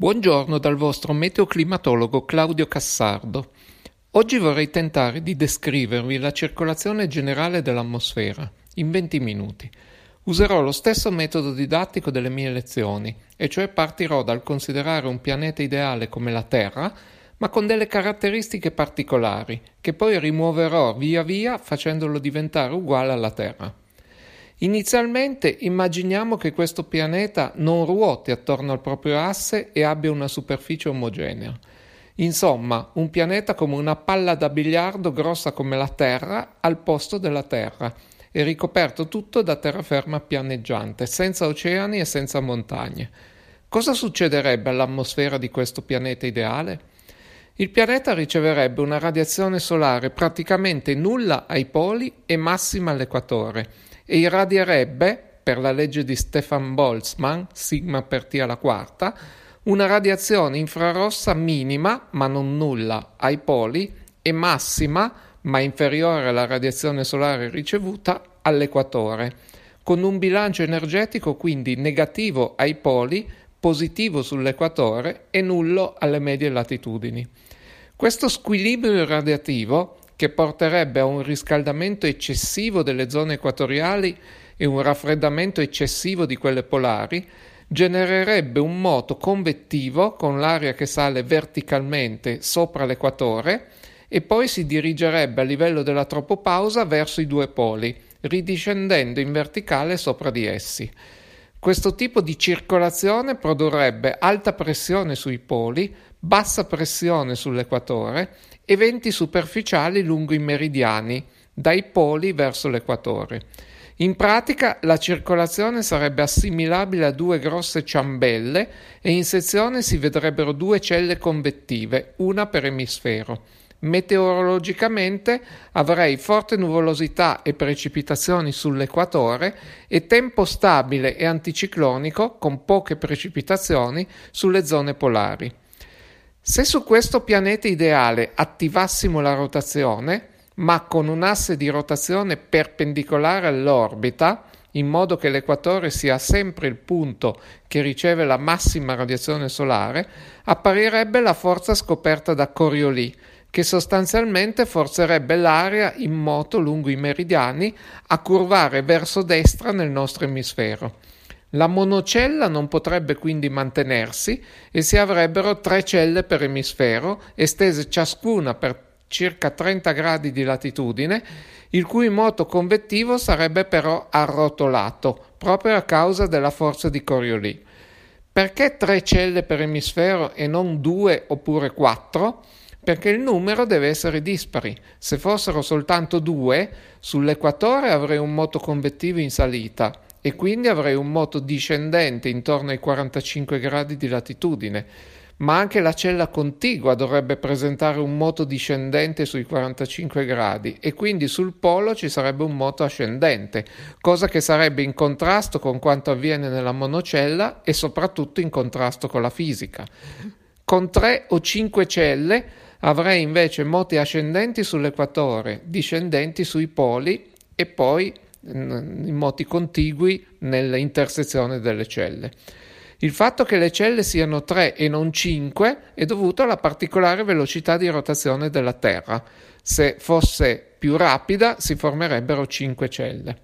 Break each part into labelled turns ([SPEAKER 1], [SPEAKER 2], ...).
[SPEAKER 1] Buongiorno dal vostro meteoclimatologo Claudio Cassardo. Oggi vorrei tentare di descrivervi la circolazione generale dell'atmosfera in 20 minuti. Userò lo stesso metodo didattico delle mie lezioni, e cioè partirò dal considerare un pianeta ideale come la Terra, ma con delle caratteristiche particolari, che poi rimuoverò via via facendolo diventare uguale alla Terra. Inizialmente immaginiamo che questo pianeta non ruoti attorno al proprio asse e abbia una superficie omogenea. Insomma, un pianeta come una palla da biliardo grossa come la Terra al posto della Terra e ricoperto tutto da terraferma pianeggiante, senza oceani e senza montagne. Cosa succederebbe all'atmosfera di questo pianeta ideale? Il pianeta riceverebbe una radiazione solare praticamente nulla ai poli e massima all'equatore e irradierebbe, per la legge di Stefan Boltzmann, sigma per T alla quarta, una radiazione infrarossa minima, ma non nulla, ai poli e massima, ma inferiore alla radiazione solare ricevuta, all'equatore, con un bilancio energetico quindi negativo ai poli, positivo sull'equatore e nullo alle medie latitudini. Questo squilibrio radiativo che porterebbe a un riscaldamento eccessivo delle zone equatoriali e un raffreddamento eccessivo di quelle polari, genererebbe un moto convettivo con l'aria che sale verticalmente sopra l'equatore e poi si dirigerebbe a livello della tropopausa verso i due poli, ridiscendendo in verticale sopra di essi. Questo tipo di circolazione produrrebbe alta pressione sui poli, bassa pressione sull'equatore e venti superficiali lungo i meridiani, dai poli verso l'equatore. In pratica la circolazione sarebbe assimilabile a due grosse ciambelle e in sezione si vedrebbero due celle convettive, una per emisfero. Meteorologicamente avrei forte nuvolosità e precipitazioni sull'equatore e tempo stabile e anticiclonico con poche precipitazioni sulle zone polari. Se su questo pianeta ideale attivassimo la rotazione, ma con un asse di rotazione perpendicolare all'orbita, in modo che l'equatore sia sempre il punto che riceve la massima radiazione solare, apparirebbe la forza scoperta da Coriolis, che sostanzialmente forzerebbe l'aria in moto lungo i meridiani a curvare verso destra nel nostro emisfero. La monocella non potrebbe quindi mantenersi e si avrebbero tre celle per emisfero, estese ciascuna per circa 30 gradi di latitudine, il cui moto convettivo sarebbe però arrotolato, proprio a causa della forza di Coriolis. Perché tre celle per emisfero e non due oppure quattro? Perché il numero deve essere dispari. Se fossero soltanto due, sull'equatore avrei un moto convettivo in salita e quindi avrei un moto discendente intorno ai 45 gradi di latitudine, ma anche la cella contigua dovrebbe presentare un moto discendente sui 45 gradi e quindi sul polo ci sarebbe un moto ascendente, cosa che sarebbe in contrasto con quanto avviene nella monocella e soprattutto in contrasto con la fisica. Con tre o cinque celle avrei invece moti ascendenti sull'equatore, discendenti sui poli e poi in moti contigui nell'intersezione delle celle. Il fatto che le celle siano 3 e non 5 è dovuto alla particolare velocità di rotazione della Terra. Se fosse più rapida si formerebbero 5 celle.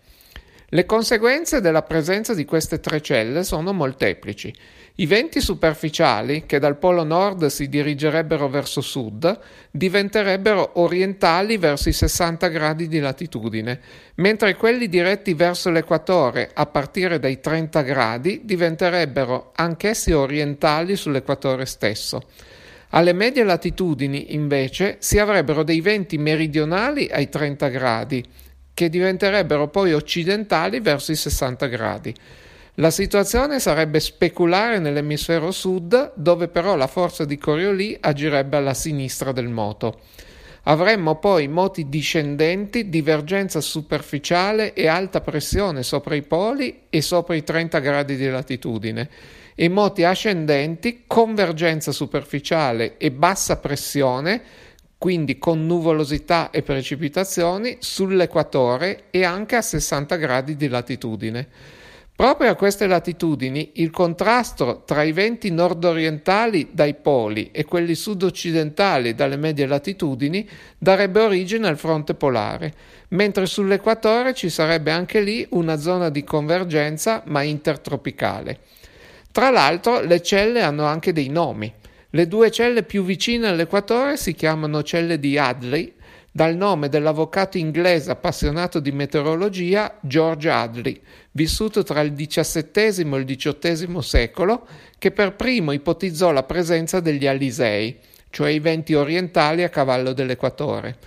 [SPEAKER 1] Le conseguenze della presenza di queste tre celle sono molteplici. I venti superficiali, che dal polo nord si dirigerebbero verso sud, diventerebbero orientali verso i 60 gradi di latitudine, mentre quelli diretti verso l'equatore a partire dai 30 gradi diventerebbero anch'essi orientali sull'equatore stesso. Alle medie latitudini, invece, si avrebbero dei venti meridionali ai 30 gradi, che diventerebbero poi occidentali verso i 60 gradi. La situazione sarebbe speculare nell'emisfero sud, dove però la forza di Coriolis agirebbe alla sinistra del moto. Avremmo poi moti discendenti, divergenza superficiale e alta pressione sopra i poli e sopra i 30 gradi di latitudine, e moti ascendenti, convergenza superficiale e bassa pressione quindi con nuvolosità e precipitazioni sull'equatore e anche a 60 gradi di latitudine. Proprio a queste latitudini il contrasto tra i venti nord-orientali dai poli e quelli sud-occidentali dalle medie latitudini darebbe origine al fronte polare, mentre sull'equatore ci sarebbe anche lì una zona di convergenza ma intertropicale. Tra l'altro le celle hanno anche dei nomi. Le due celle più vicine all'equatore si chiamano celle di Hadley dal nome dell'avvocato inglese appassionato di meteorologia George Hadley, vissuto tra il XVII e il XVIII secolo, che per primo ipotizzò la presenza degli alisei, cioè i venti orientali a cavallo dell'equatore.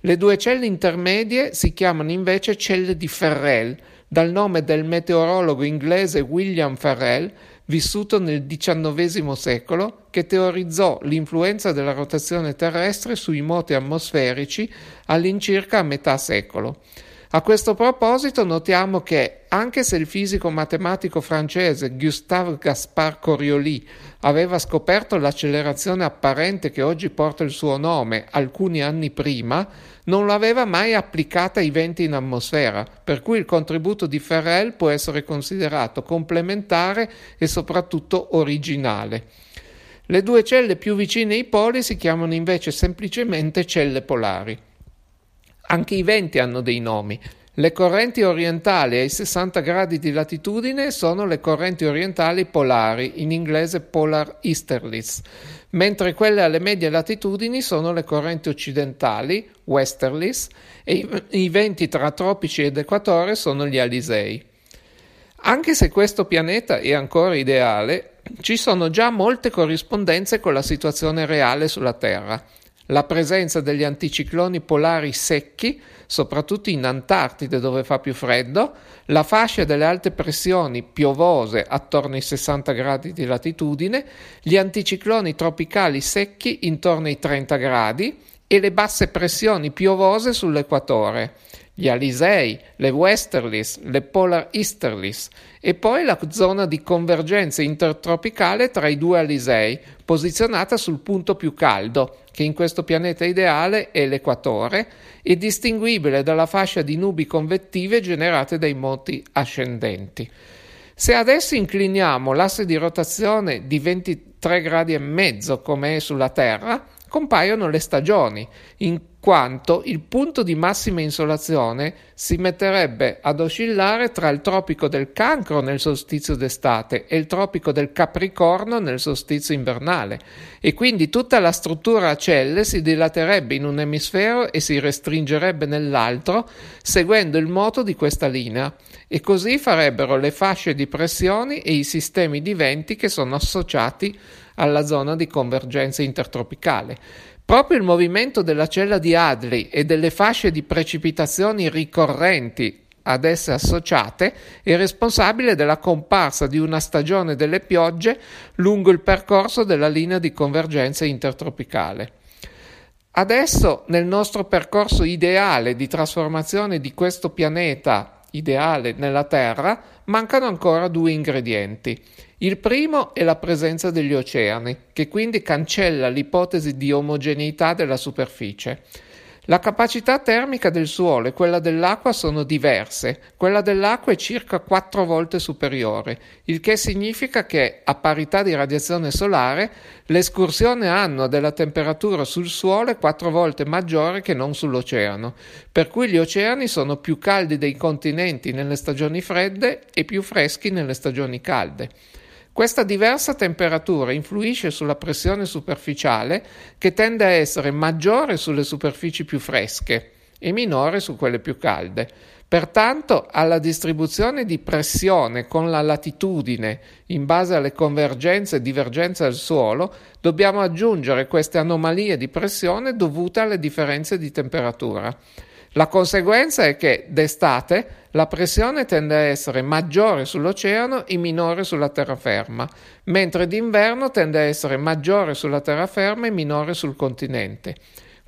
[SPEAKER 1] Le due celle intermedie si chiamano invece celle di Ferrel, dal nome del meteorologo inglese William Ferrel, vissuto nel XIX secolo, che teorizzò l'influenza della rotazione terrestre sui moti atmosferici all'incirca a metà secolo. A questo proposito notiamo che, anche se il fisico matematico francese Gustave Gaspard Coriolis aveva scoperto l'accelerazione apparente che oggi porta il suo nome alcuni anni prima, non l'aveva mai applicata ai venti in atmosfera, per cui il contributo di Ferrel può essere considerato complementare e soprattutto originale. Le due celle più vicine ai poli si chiamano invece semplicemente celle polari. Anche i venti hanno dei nomi. Le correnti orientali ai 60 gradi di latitudine sono le correnti orientali polari, in inglese polar easterlies, mentre quelle alle medie latitudini sono le correnti occidentali, westerlies, e i, venti tra tropici ed equatore sono gli alisei. Anche se questo pianeta è ancora ideale, ci sono già molte corrispondenze con la situazione reale sulla Terra. La presenza degli anticicloni polari secchi, soprattutto in Antartide dove fa più freddo, la fascia delle alte pressioni piovose attorno ai 60 gradi di latitudine, gli anticicloni tropicali secchi intorno ai 30 gradi e le basse pressioni piovose sull'equatore gli alisei, le westerlies, le polar easterlies e poi la zona di convergenza intertropicale tra i due alisei, posizionata sul punto più caldo, che in questo pianeta ideale è l'equatore, e distinguibile dalla fascia di nubi convettive generate dai moti ascendenti. Se adesso incliniamo l'asse di rotazione di 23 gradi e mezzo come è sulla Terra, compaiono le stagioni, in quanto il punto di massima insolazione si metterebbe ad oscillare tra il tropico del Cancro nel solstizio d'estate e il tropico del Capricorno nel solstizio invernale, e quindi tutta la struttura a celle si dilaterebbe in un emisfero e si restringerebbe nell'altro, seguendo il moto di questa linea, e così farebbero le fasce di pressioni e i sistemi di venti che sono associati alla zona di convergenza intertropicale. Proprio il movimento della cella di Hadley e delle fasce di precipitazioni ricorrenti ad esse associate è responsabile della comparsa di una stagione delle piogge lungo il percorso della linea di convergenza intertropicale. Adesso, nel nostro percorso ideale di trasformazione di questo pianeta ideale nella Terra, mancano ancora due ingredienti. Il primo è la presenza degli oceani, che quindi cancella l'ipotesi di omogeneità della superficie. La capacità termica del suolo e quella dell'acqua sono diverse. Quella dell'acqua è circa quattro volte superiore, il che significa che, a parità di radiazione solare, l'escursione annua della temperatura sul suolo è quattro volte maggiore che non sull'oceano, per cui gli oceani sono più caldi dei continenti nelle stagioni fredde e più freschi nelle stagioni calde. Questa diversa temperatura influisce sulla pressione superficiale che tende a essere maggiore sulle superfici più fresche e minore su quelle più calde. Pertanto alla distribuzione di pressione con la latitudine in base alle convergenze e divergenze del suolo dobbiamo aggiungere queste anomalie di pressione dovute alle differenze di temperatura. La conseguenza è che d'estate la pressione tende a essere maggiore sull'oceano e minore sulla terraferma, mentre d'inverno tende a essere maggiore sulla terraferma e minore sul continente.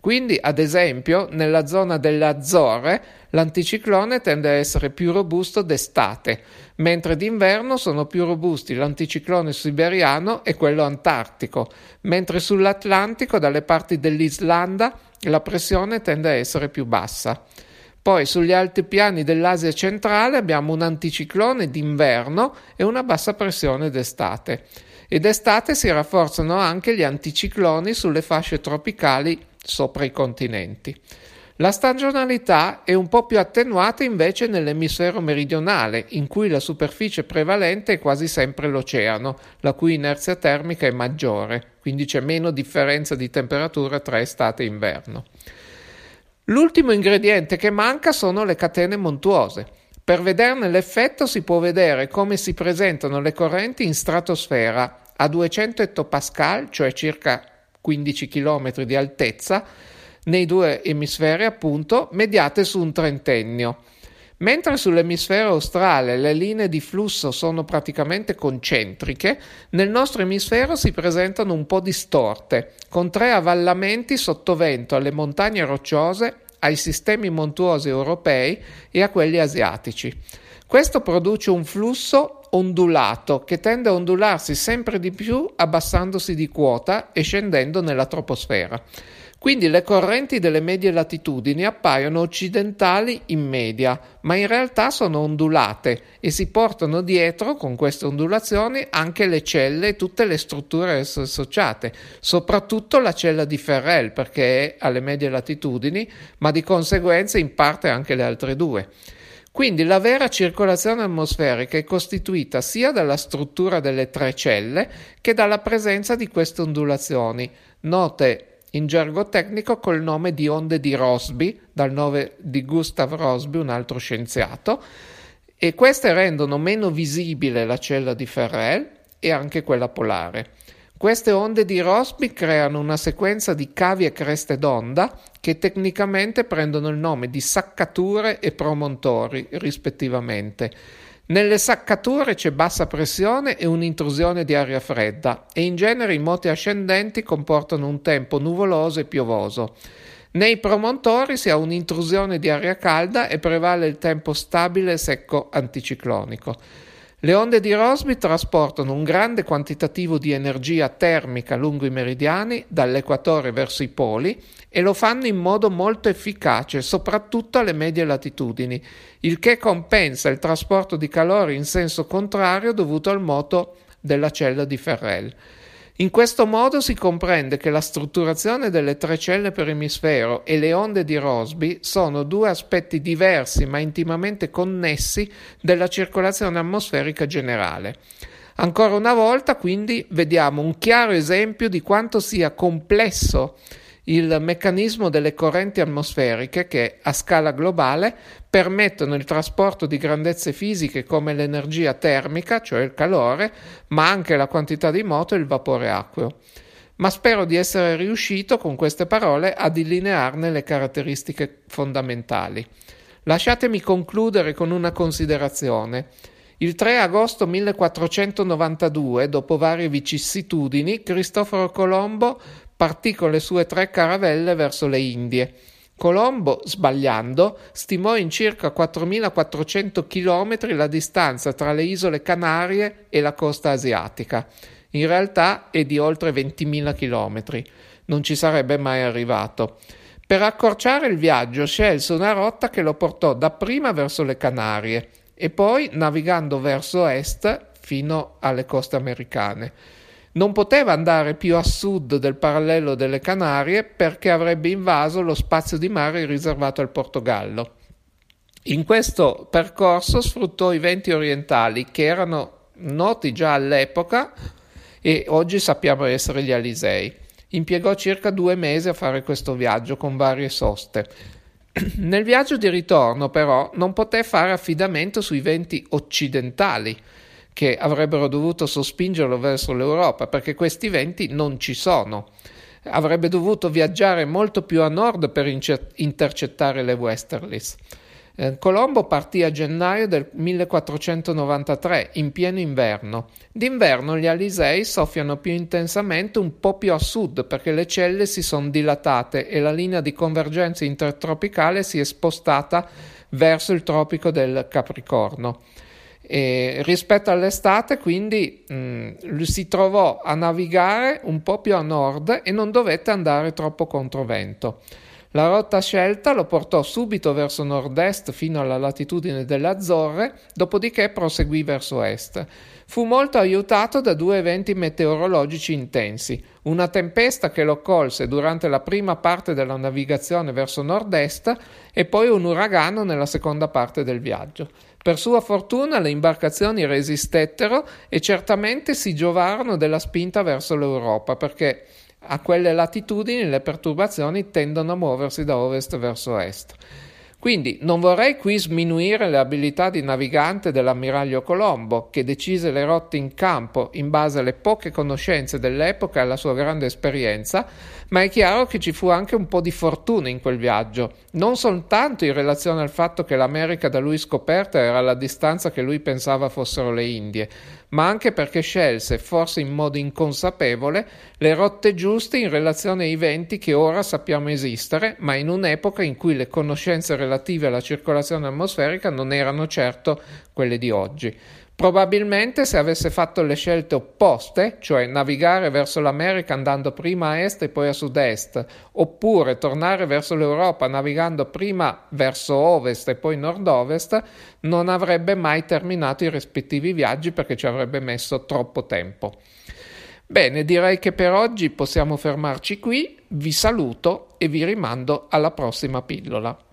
[SPEAKER 1] Quindi, ad esempio, nella zona delle Azzorre l'anticiclone tende a essere più robusto d'estate, mentre d'inverno sono più robusti l'anticiclone siberiano e quello antartico, mentre sull'Atlantico, dalle parti dell'Islanda, la pressione tende a essere più bassa. Poi sugli altipiani dell'Asia centrale abbiamo un anticiclone d'inverno e una bassa pressione d'estate. Ed estate si rafforzano anche gli anticicloni sulle fasce tropicali sopra i continenti. La stagionalità è un po' più attenuata invece nell'emisfero meridionale, in cui la superficie prevalente è quasi sempre l'oceano, la cui inerzia termica è maggiore, quindi c'è meno differenza di temperatura tra estate e inverno. L'ultimo ingrediente che manca sono le catene montuose. Per vederne l'effetto si può vedere come si presentano le correnti in stratosfera a 200 ettopascal, cioè circa 15 km di altezza, nei due emisferi appunto, mediate su un trentennio. Mentre sull'emisfero australe le linee di flusso sono praticamente concentriche, nel nostro emisfero si presentano un po' distorte, con tre avvallamenti sottovento alle montagne rocciose, ai sistemi montuosi europei e a quelli asiatici. Questo produce un flusso ondulato che tende a ondularsi sempre di più abbassandosi di quota e scendendo nella troposfera. Quindi le correnti delle medie latitudini appaiono occidentali in media, ma in realtà sono ondulate e si portano dietro con queste ondulazioni anche le celle e tutte le strutture associate, soprattutto la cella di Ferrel perché è alle medie latitudini, ma di conseguenza in parte anche le altre due. Quindi la vera circolazione atmosferica è costituita sia dalla struttura delle tre celle che dalla presenza di queste ondulazioni, note in gergo tecnico col nome di onde di Rossby, dal nome di Gustav Rossby, un altro scienziato, e queste rendono meno visibile la cella di Ferrel e anche quella polare. Queste onde di Rossby creano una sequenza di cavi e creste d'onda che tecnicamente prendono il nome di saccature e promontori, rispettivamente nelle saccature c'è bassa pressione e un'intrusione di aria fredda e in genere i moti ascendenti comportano un tempo nuvoloso e piovoso. Nei promontori si ha un'intrusione di aria calda e prevale il tempo stabile e secco anticiclonico. Le onde di Rossby trasportano un grande quantitativo di energia termica lungo i meridiani dall'equatore verso i poli e lo fanno in modo molto efficace, soprattutto alle medie latitudini, il che compensa il trasporto di calore in senso contrario dovuto al moto della cella di Ferrel. In questo modo si comprende che la strutturazione delle tre celle per emisfero e le onde di Rossby sono due aspetti diversi ma intimamente connessi della circolazione atmosferica generale. Ancora una volta, quindi, vediamo un chiaro esempio di quanto sia complesso il meccanismo delle correnti atmosferiche che a scala globale permettono il trasporto di grandezze fisiche come l'energia termica, cioè il calore, ma anche la quantità di moto e il vapore acqueo. Ma spero di essere riuscito con queste parole a delinearne le caratteristiche fondamentali. Lasciatemi concludere con una considerazione. Il 3 agosto 1492, dopo varie vicissitudini, Cristoforo Colombo partì con le sue tre caravelle verso le Indie. Colombo, sbagliando, stimò in circa 4.400 km la distanza tra le isole Canarie e la costa asiatica. In realtà è di oltre 20.000 km. Non ci sarebbe mai arrivato. Per accorciare il viaggio scelse una rotta che lo portò dapprima verso le Canarie e poi navigando verso est fino alle coste americane non poteva andare più a sud del parallelo delle Canarie perché avrebbe invaso lo spazio di mare riservato al Portogallo. In questo percorso sfruttò i venti orientali che erano noti già all'epoca e oggi sappiamo essere gli Alisei. Impiegò circa due mesi a fare questo viaggio con varie soste. Nel viaggio di ritorno però non poté fare affidamento sui venti occidentali, che avrebbero dovuto sospingerlo verso l'Europa, perché questi venti non ci sono. Avrebbe dovuto viaggiare molto più a nord per intercettare le Westerlies. Eh, Colombo partì a gennaio del 1493, in pieno inverno. D'inverno gli Alisei soffiano più intensamente un po' più a sud perché le celle si sono dilatate e la linea di convergenza intertropicale si è spostata verso il tropico del Capricorno. E rispetto all'estate, quindi mh, mm, si trovò a navigare un po' più a nord e non dovette andare troppo contro vento. La rotta scelta lo portò subito verso nord-est fino alla latitudine delle Azzorre, dopodiché proseguì verso est. Fu molto aiutato da due eventi meteorologici intensi, una tempesta che lo colse durante la prima parte della navigazione verso nord-est e poi un uragano nella seconda parte del viaggio. Per sua fortuna le imbarcazioni resistettero e certamente si giovarono della spinta verso l'Europa, perché a quelle latitudini le perturbazioni tendono a muoversi da ovest verso est. Quindi non vorrei qui sminuire le abilità di navigante dell'ammiraglio Colombo, che decise le rotte in campo in base alle poche conoscenze dell'epoca e alla sua grande esperienza, ma è chiaro che ci fu anche un po' di fortuna in quel viaggio, non soltanto in relazione al fatto che l'America da lui scoperta era alla distanza che lui pensava fossero le Indie, ma anche perché scelse, forse in modo inconsapevole, le rotte giuste in relazione ai venti che ora sappiamo esistere, ma in un'epoca in cui le conoscenze relative alla circolazione atmosferica non erano certo quelle di oggi. Probabilmente se avesse fatto le scelte opposte, cioè navigare verso l'America andando prima a est e poi a sud-est, oppure tornare verso l'Europa navigando prima verso ovest e poi nord-ovest, non avrebbe mai terminato i rispettivi viaggi perché ci avrebbe messo troppo tempo. Bene, direi che per oggi possiamo fermarci qui, vi saluto e vi rimando alla prossima pillola.